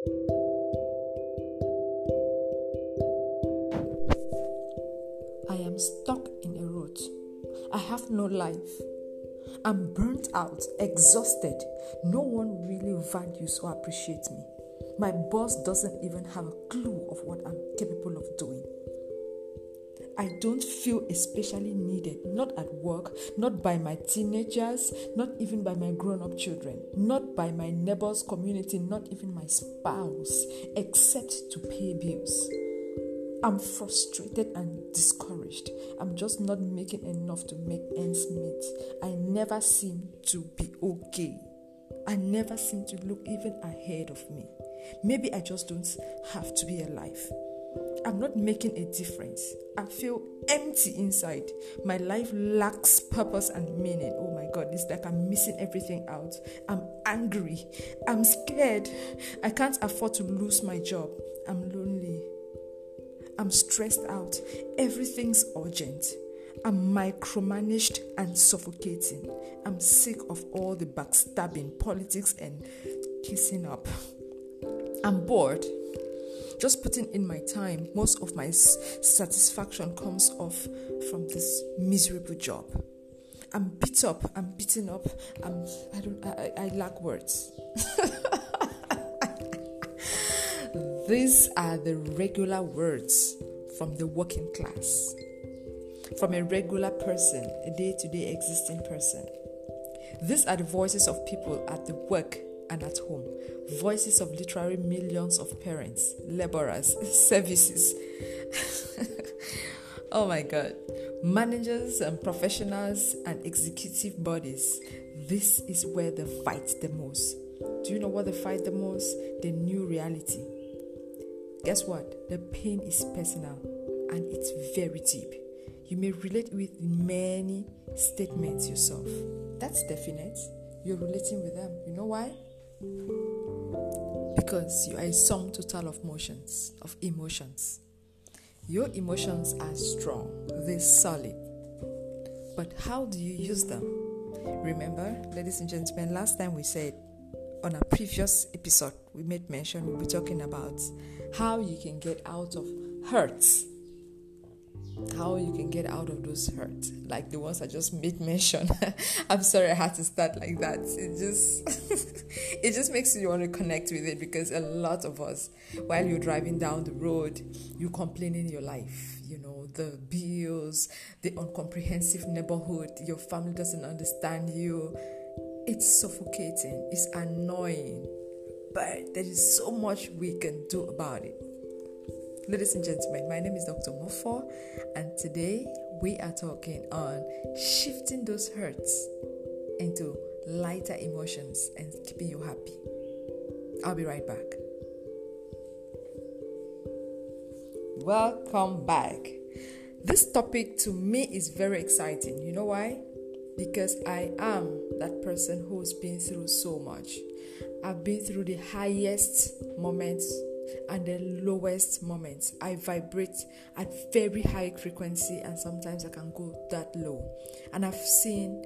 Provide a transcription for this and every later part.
I am stuck in a rut. I have no life. I'm burnt out, exhausted. No one really values or appreciates me. My boss doesn't even have a clue of what I'm capable of doing. I don't feel especially needed, not at work, not by my teenagers, not even by my grown up children, not by my neighbors, community, not even my spouse, except to pay bills. I'm frustrated and discouraged. I'm just not making enough to make ends meet. I never seem to be okay. I never seem to look even ahead of me. Maybe I just don't have to be alive. I'm not making a difference. I feel empty inside. My life lacks purpose and meaning. Oh my God, it's like I'm missing everything out. I'm angry. I'm scared. I can't afford to lose my job. I'm lonely. I'm stressed out. Everything's urgent. I'm micromanaged and suffocating. I'm sick of all the backstabbing, politics, and kissing up. I'm bored. Just putting in my time, most of my satisfaction comes off from this miserable job. I'm beat up. I'm beaten up. I'm. I don't. I, I lack words. These are the regular words from the working class, from a regular person, a day to day existing person. These are the voices of people at the work and at home, voices of literally millions of parents, laborers, services. oh my God. Managers and professionals and executive bodies. This is where they fight the most. Do you know what they fight the most? The new reality Guess what? The pain is personal and it's very deep. You may relate with many statements yourself. That's definite. You're relating with them. You know why? Because you are a sum total of motions, of emotions. Your emotions are strong, they're solid. But how do you use them? Remember, ladies and gentlemen, last time we said on a previous episode, we made mention, we'll be talking about how you can get out of hurts. How you can get out of those hurts, like the ones I just made mention. I'm sorry I had to start like that. It just it just makes you want to connect with it because a lot of us, while you're driving down the road, you complain in your life. You know the bills, the uncomprehensive neighborhood. Your family doesn't understand you it's suffocating, it's annoying, but there is so much we can do about it. Ladies and gentlemen, my name is Dr. Mofo, and today we are talking on shifting those hurts into lighter emotions and keeping you happy. I'll be right back. Welcome back. This topic to me is very exciting. You know why? because I am that person who's been through so much. I've been through the highest moments and the lowest moments. I vibrate at very high frequency and sometimes I can go that low. And I've seen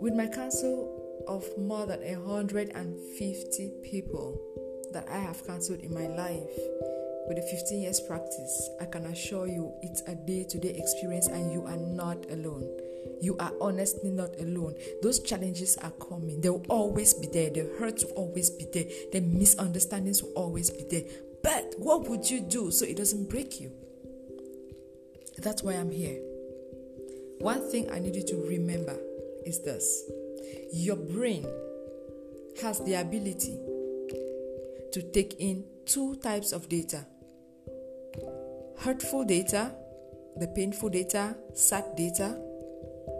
with my counsel of more than 150 people that I have counseled in my life with a 15 years practice, I can assure you it's a day to day experience and you are not alone you are honestly not alone. Those challenges are coming. They will always be there. The hurts will always be there. The misunderstandings will always be there. But what would you do so it doesn't break you? That's why I'm here. One thing I need you to remember is this your brain has the ability to take in two types of data hurtful data, the painful data, sad data,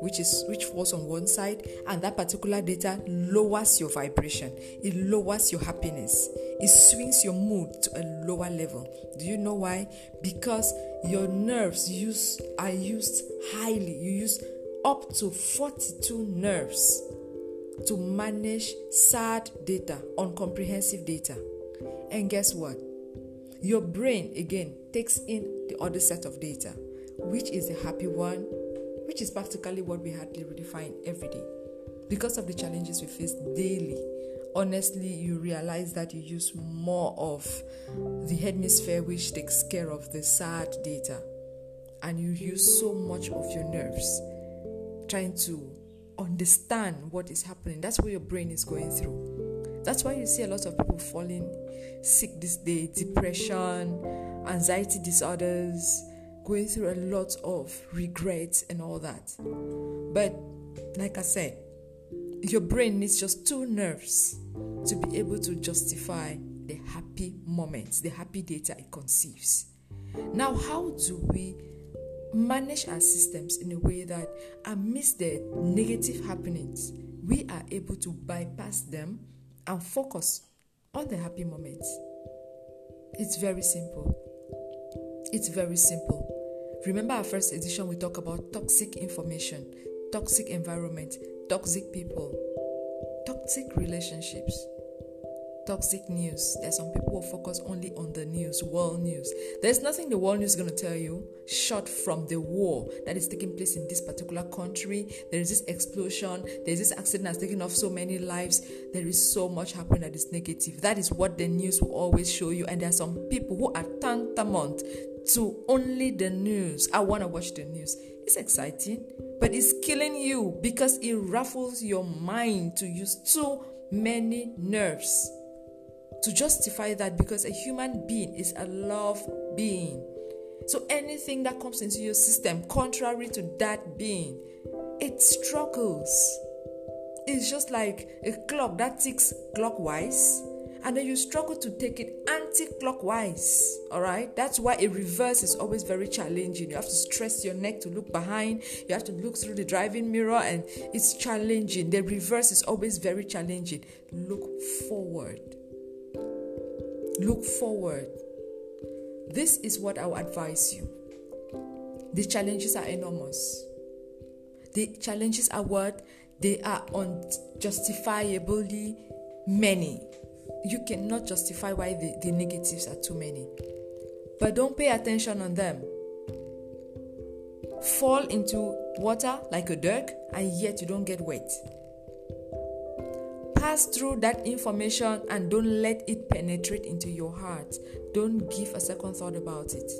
which is which falls on one side and that particular data lowers your vibration. It lowers your happiness. It swings your mood to a lower level. Do you know why? Because your nerves use are used highly. You use up to 42 nerves to manage sad data uncomprehensive data. And guess what? Your brain again takes in the other set of data which is the happy one which is practically what we hardly really find every day. Because of the challenges we face daily honestly you realize that you use more of the hemisphere which takes care of the sad data. And you use so much of your nerves trying to understand what is happening. That's what your brain is going through. That's why you see a lot of people falling sick this day depression anxiety disorders going through a lot of regrets and all that but like i said your brain needs just two nerves to be able to justify the happy moments, the happy data it conceives. Now, how do we manage our systems in a way that amidst the negative happenings, we are able to bypass them and focus on the happy moments? It's very simple. It's very simple. Remember our first edition, we talk about toxic information, toxic environment, toxic people, toxic relationships, toxic news. There's some people who focus only on the news, world news. There's nothing the world news is going to tell you short from the war that is taking place in this particular country. There is this explosion, there's this accident that's taking off so many lives. There is so much happening that is negative. That is what the news will always show you. And there are some people who are tantamount to only the news. I want to watch the news. It's exciting, but it's killing you because it ruffles your mind to use too many nerves to justify that because a human being is a love being. So anything that comes into your system contrary to that being, it struggles. It's just like a clock that ticks clockwise and then you struggle to take it anti-clockwise all right? That's why a reverse is always very challenging. You have to stress your neck to look behind. You have to look through the driving mirror and it's challenging. The reverse is always very challenging. Look forward. Look forward. This is what i will advise you. The challenges are enormous. The challenges are what? They are unjustifiably many you cannot justify why the, the negatives are too many. But don't pay attention on them. Fall into water like a duck, and yet you don't get wet. Pass through that information and don't let it penetrate into your heart. Don't give a second thought about it.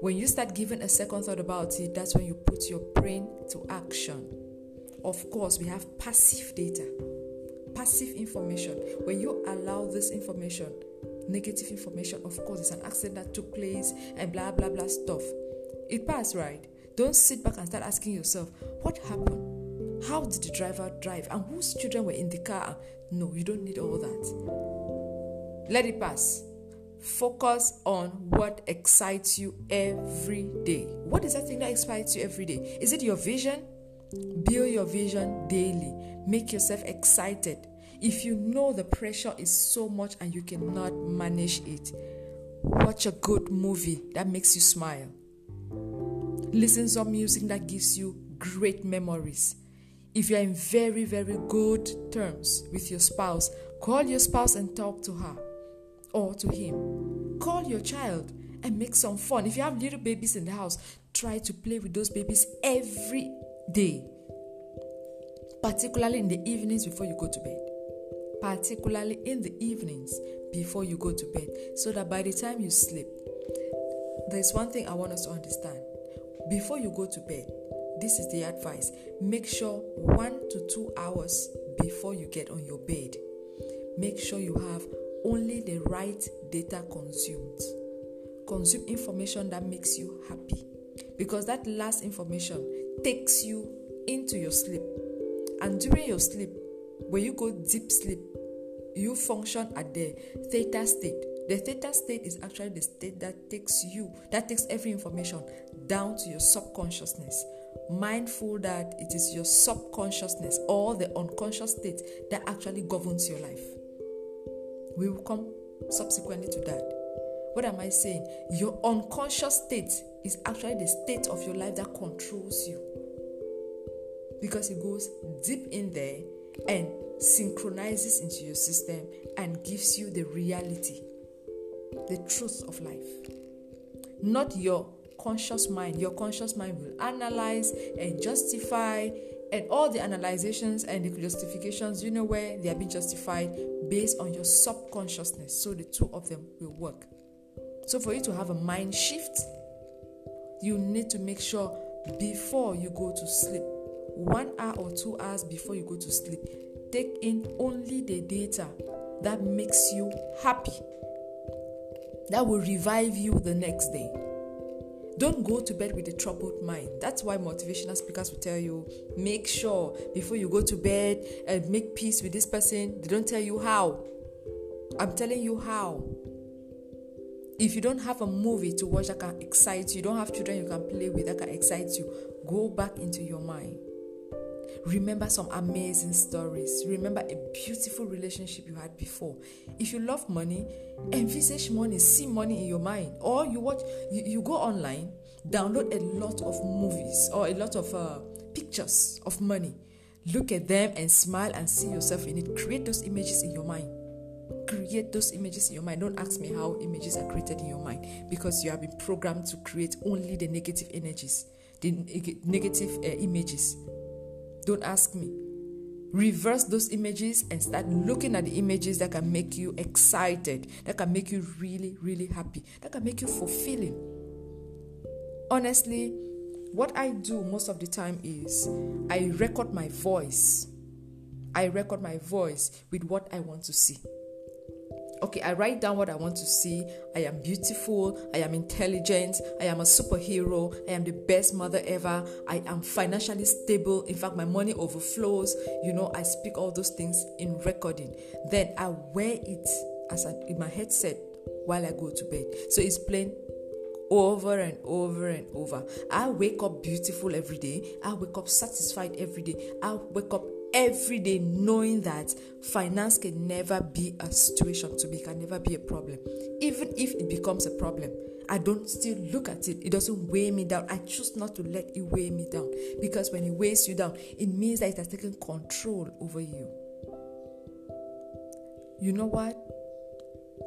When you start giving a second thought about it, that's when you put your brain to action. Of course, we have passive data passive information, when you allow this information, negative information, of course, it's an accident that took place and blah blah blah stuff. It passed, right? Don't sit back and start asking yourself, what happened? How did the driver drive? And whose children were in the car? No, you don't need all that. Let it pass. Focus on what excites you every day. What is that thing that excites you every day? Is it your vision? Build your vision daily. Make yourself excited. If you know the pressure is so much and you cannot manage it, watch a good movie that makes you smile. Listen some music that gives you great memories. If you are in very, very good terms with your spouse, call your spouse and talk to her or to him. Call your child and make some fun. If you have little babies in the house, try to play with those babies every day, particularly in the evenings before you go to bed. Particularly in the evenings before you go to bed, so that by the time you sleep, there's one thing I want us to understand. Before you go to bed, this is the advice make sure one to two hours before you get on your bed, make sure you have only the right data consumed. Consume information that makes you happy because that last information takes you into your sleep. And during your sleep, when you go deep sleep, you function at the theta state. The theta state is actually the state that takes you, that takes every information down to your subconsciousness. Mindful that it is your subconsciousness or the unconscious state that actually governs your life. We will come subsequently to that. What am I saying? Your unconscious state is actually the state of your life that controls you. Because it goes deep in there and synchronizes into your system and gives you the reality, the truth of life. Not your conscious mind. Your conscious mind will analyze and justify and all the analyzations and the justifications, you know where they are being justified based on your subconsciousness. So the two of them will work. So for you to have a mind shift, you need to make sure before you go to sleep, one hour or two hours before you go to sleep, take in only the data that makes you happy, that will revive you the next day. Don't go to bed with a troubled mind. That's why motivational speakers will tell you make sure before you go to bed and make peace with this person. They don't tell you how. I'm telling you how. If you don't have a movie to watch that can excite you, you don't have children you can play with that can excite you, go back into your mind. Remember some amazing stories. Remember a beautiful relationship you had before. If you love money, envisage money, see money in your mind. Or you watch, you, you go online, download a lot of movies or a lot of uh, pictures of money. Look at them and smile and see yourself in it. Create those images in your mind create those images in your mind. Don't ask me how images are created in your mind because you have been programmed to create only the negative energies, the negative uh, images. Don't ask me. Reverse those images and start looking at the images that can make you excited, that can make you really, really happy, that can make you fulfilling. Honestly, what I do most of the time is I record my voice. I record my voice with what I want to see. Okay, I write down what I want to see. I am beautiful. I am intelligent. I am a superhero. I am the best mother ever. I am financially stable. In fact, my money overflows. You know, I speak all those things in recording. Then I wear it as a, in my headset while I go to bed. So it's playing over and over and over. I wake up beautiful every day. I wake up satisfied every day. I wake up every day knowing that finance can never be a situation to me, can never be a problem. Even if it becomes a problem, I don't still look at it. It doesn't weigh me down. I choose not to let it weigh me down because when it weighs you down, it means that it has taken control over you. You know what?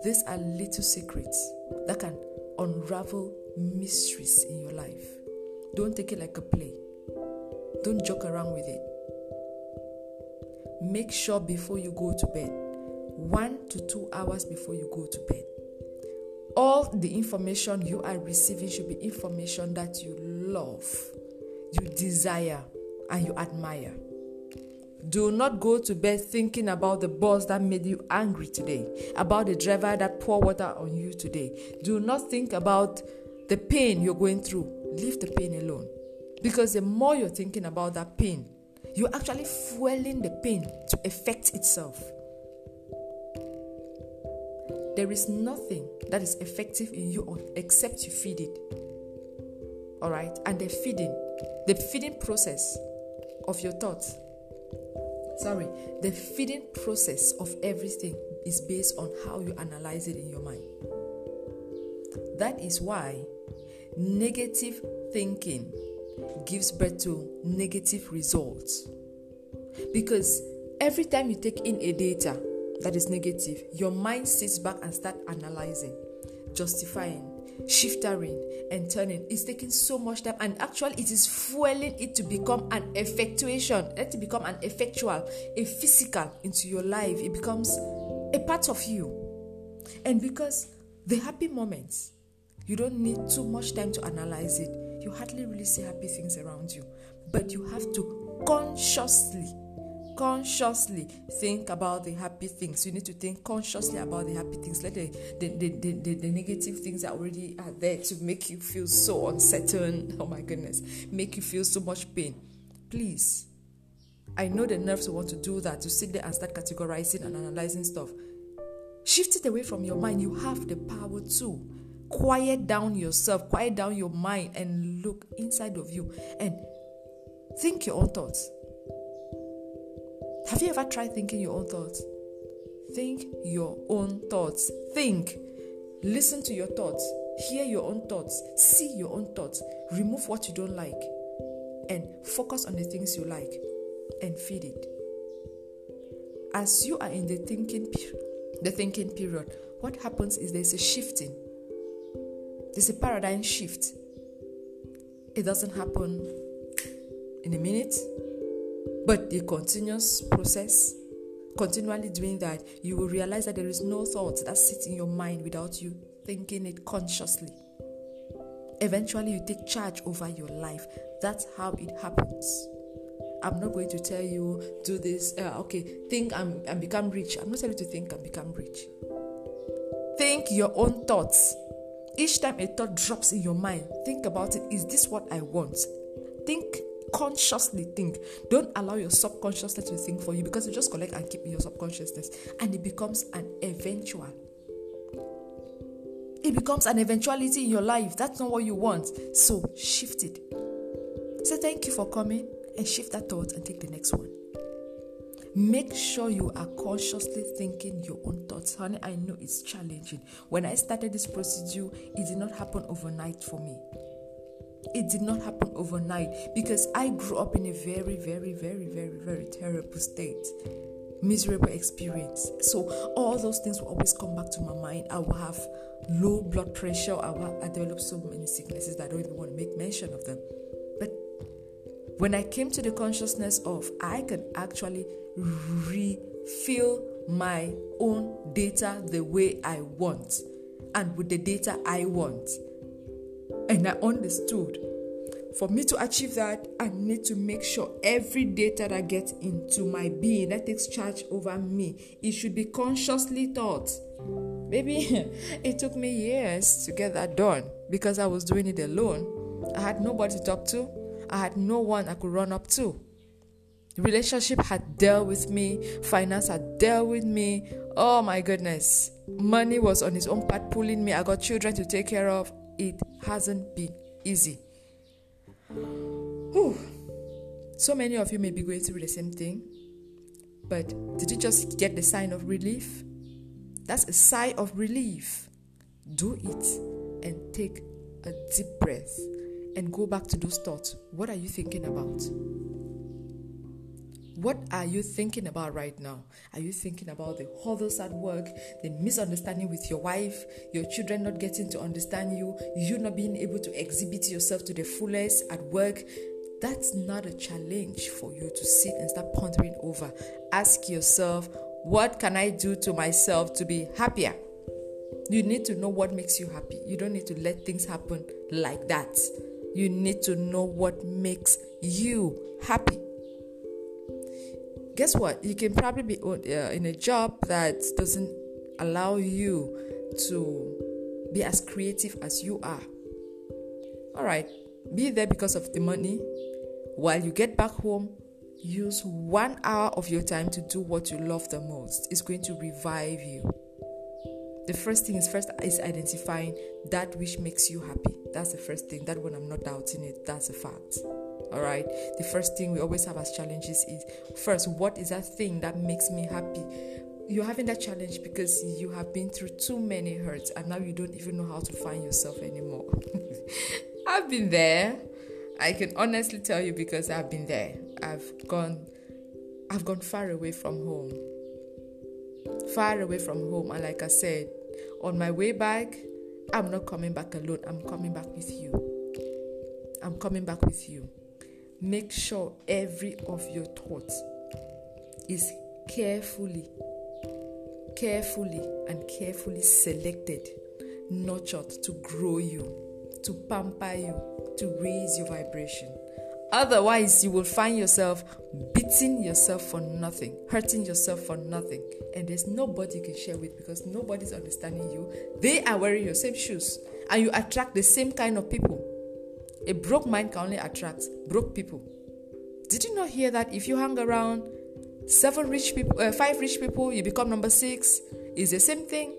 These are little secrets that can unravel mysteries in your life. Don't take it like a play. Don't joke around with it make sure before you go to bed, one to two hours before you go to bed, all the information you are receiving should be information that you love, you desire, and you admire. Do not go to bed thinking about the boss that made you angry today, about the driver that poured water on you today. Do not think about the pain you're going through. Leave the pain alone. Because the more you're thinking about that pain, you're actually fueling the pain to affect itself. There is nothing that is effective in you except you feed it. All right? And the feeding, the feeding process of your thoughts, sorry, the feeding process of everything is based on how you analyze it in your mind. That is why negative thinking gives birth to negative results. Because every time you take in a data that is negative, your mind sits back and start analyzing, justifying, shifting, and turning. It's taking so much time, and actually, it is fueling it to become an effectuation. Let it become an effectual, a physical into your life. It becomes a part of you. And because the happy moments, you don't need too much time to analyze it you hardly really see happy things around you. But you have to consciously, consciously think about the happy things. You need to think consciously about the happy things. Let the, the, the, the, the negative things that already are there to make you feel so uncertain. Oh my goodness. Make you feel so much pain. Please. I know the nerves want to do that, to sit there and start categorizing and analyzing stuff. Shift it away from your mind. You have the power to quiet down yourself, quiet down your mind, and look inside of you and think your own thoughts. Have you ever tried thinking your own thoughts? Think your own thoughts. Think. Listen to your thoughts. Hear your own thoughts. See your own thoughts. Remove what you don't like. And focus on the things you like. And feed it. As you are in the thinking period, the thinking period, what happens is there's a shifting there's a paradigm shift. It doesn't happen in a minute, but the continuous process, continually doing that, you will realize that there is no thought that sits in your mind without you thinking it consciously. Eventually, you take charge over your life. That's how it happens. I'm not going to tell you do this. Uh, okay, think and, and become rich. I'm not telling you to think and become rich. Think your own thoughts. Each time a thought drops in your mind, think about it. Is this what I want? Think consciously. Think. Don't allow your subconsciousness to think for you because you just collect and keep in your subconsciousness, and it becomes an eventual. It becomes an eventuality in your life. That's not what you want. So shift it. Say thank you for coming and shift that thought and take the next one. Make sure you are consciously thinking your own thoughts. Honey, I know it's challenging. When I started this procedure, it did not happen overnight for me. It did not happen overnight because I grew up in a very, very, very, very, very terrible state miserable experience. So all those things will always come back to my mind. I will have low blood pressure. I will I develop so many sicknesses that I don't even want to make mention of them. But when I came to the consciousness of I can actually refill my own data the way I want and with the data I want. And I understood for me to achieve that, I need to make sure every data that gets into my being that takes charge over me, it should be consciously thought. Maybe it took me years to get that done because I was doing it alone. I had nobody to talk to. I had no one I could run up to. Relationship had dealt with me, finance had dealt with me. Oh my goodness. Money was on its own part pulling me. I got children to take care of. It hasn't been easy. Whew. So many of you may be going through the same thing, but did you just get the sign of relief? That's a sigh of relief. Do it and take a deep breath and go back to those thoughts. What are you thinking about? What are you thinking about right now? Are you thinking about the hurdles at work, the misunderstanding with your wife, your children not getting to understand you, you not being able to exhibit yourself to the fullest at work? That's not a challenge for you to sit and start pondering over. Ask yourself, what can I do to myself to be happier? You need to know what makes you happy. You don't need to let things happen like that. You need to know what makes you happy guess what? You can probably be uh, in a job that doesn't allow you to be as creative as you are. All right, be there because of the money. While you get back home, use one hour of your time to do what you love the most. It's going to revive you. The first thing is first is identifying that which makes you happy. That's the first thing. That one I'm not doubting it. That's a fact. All right. The first thing we always have as challenges is first, what is that thing that makes me happy? You're having that challenge because you have been through too many hurts and now you don't even know how to find yourself anymore. I've been there. I can honestly tell you because I've been there. I've gone I've gone far away from home. Far away from home and like I said, on my way back, I'm not coming back alone. I'm coming back with you. I'm coming back with you make sure every of your thoughts is carefully, carefully, and carefully selected, nurtured to grow you, to pamper you, to raise your vibration. Otherwise, you will find yourself beating yourself for nothing, hurting yourself for nothing, and there's nobody you can share with because nobody's understanding you. They are wearing your same shoes, and you attract the same kind of people. A broke mind can only attract broke people. Did you not hear that if you hang around seven rich people, uh, five rich people, you become number six? Is the same thing.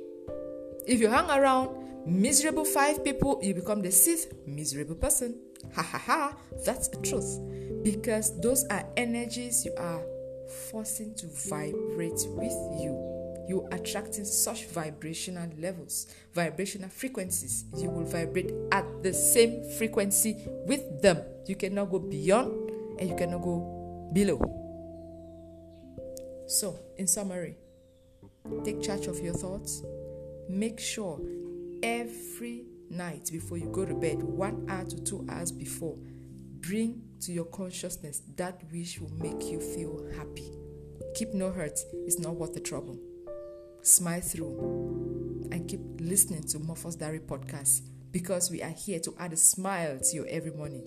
If you hang around miserable five people, you become the sixth miserable person. Ha ha ha, that's the truth. Because those are energies you are forcing to vibrate with you you're attracting such vibrational levels, vibrational frequencies. You will vibrate at the same frequency with them. You cannot go beyond and you cannot go below. So, in summary, take charge of your thoughts. Make sure every night before you go to bed, one hour to two hours before, bring to your consciousness that which will make you feel happy. Keep no hurt, it's not worth the trouble. Smile through and keep listening to Morphos Diary podcast because we are here to add a smile to your every morning.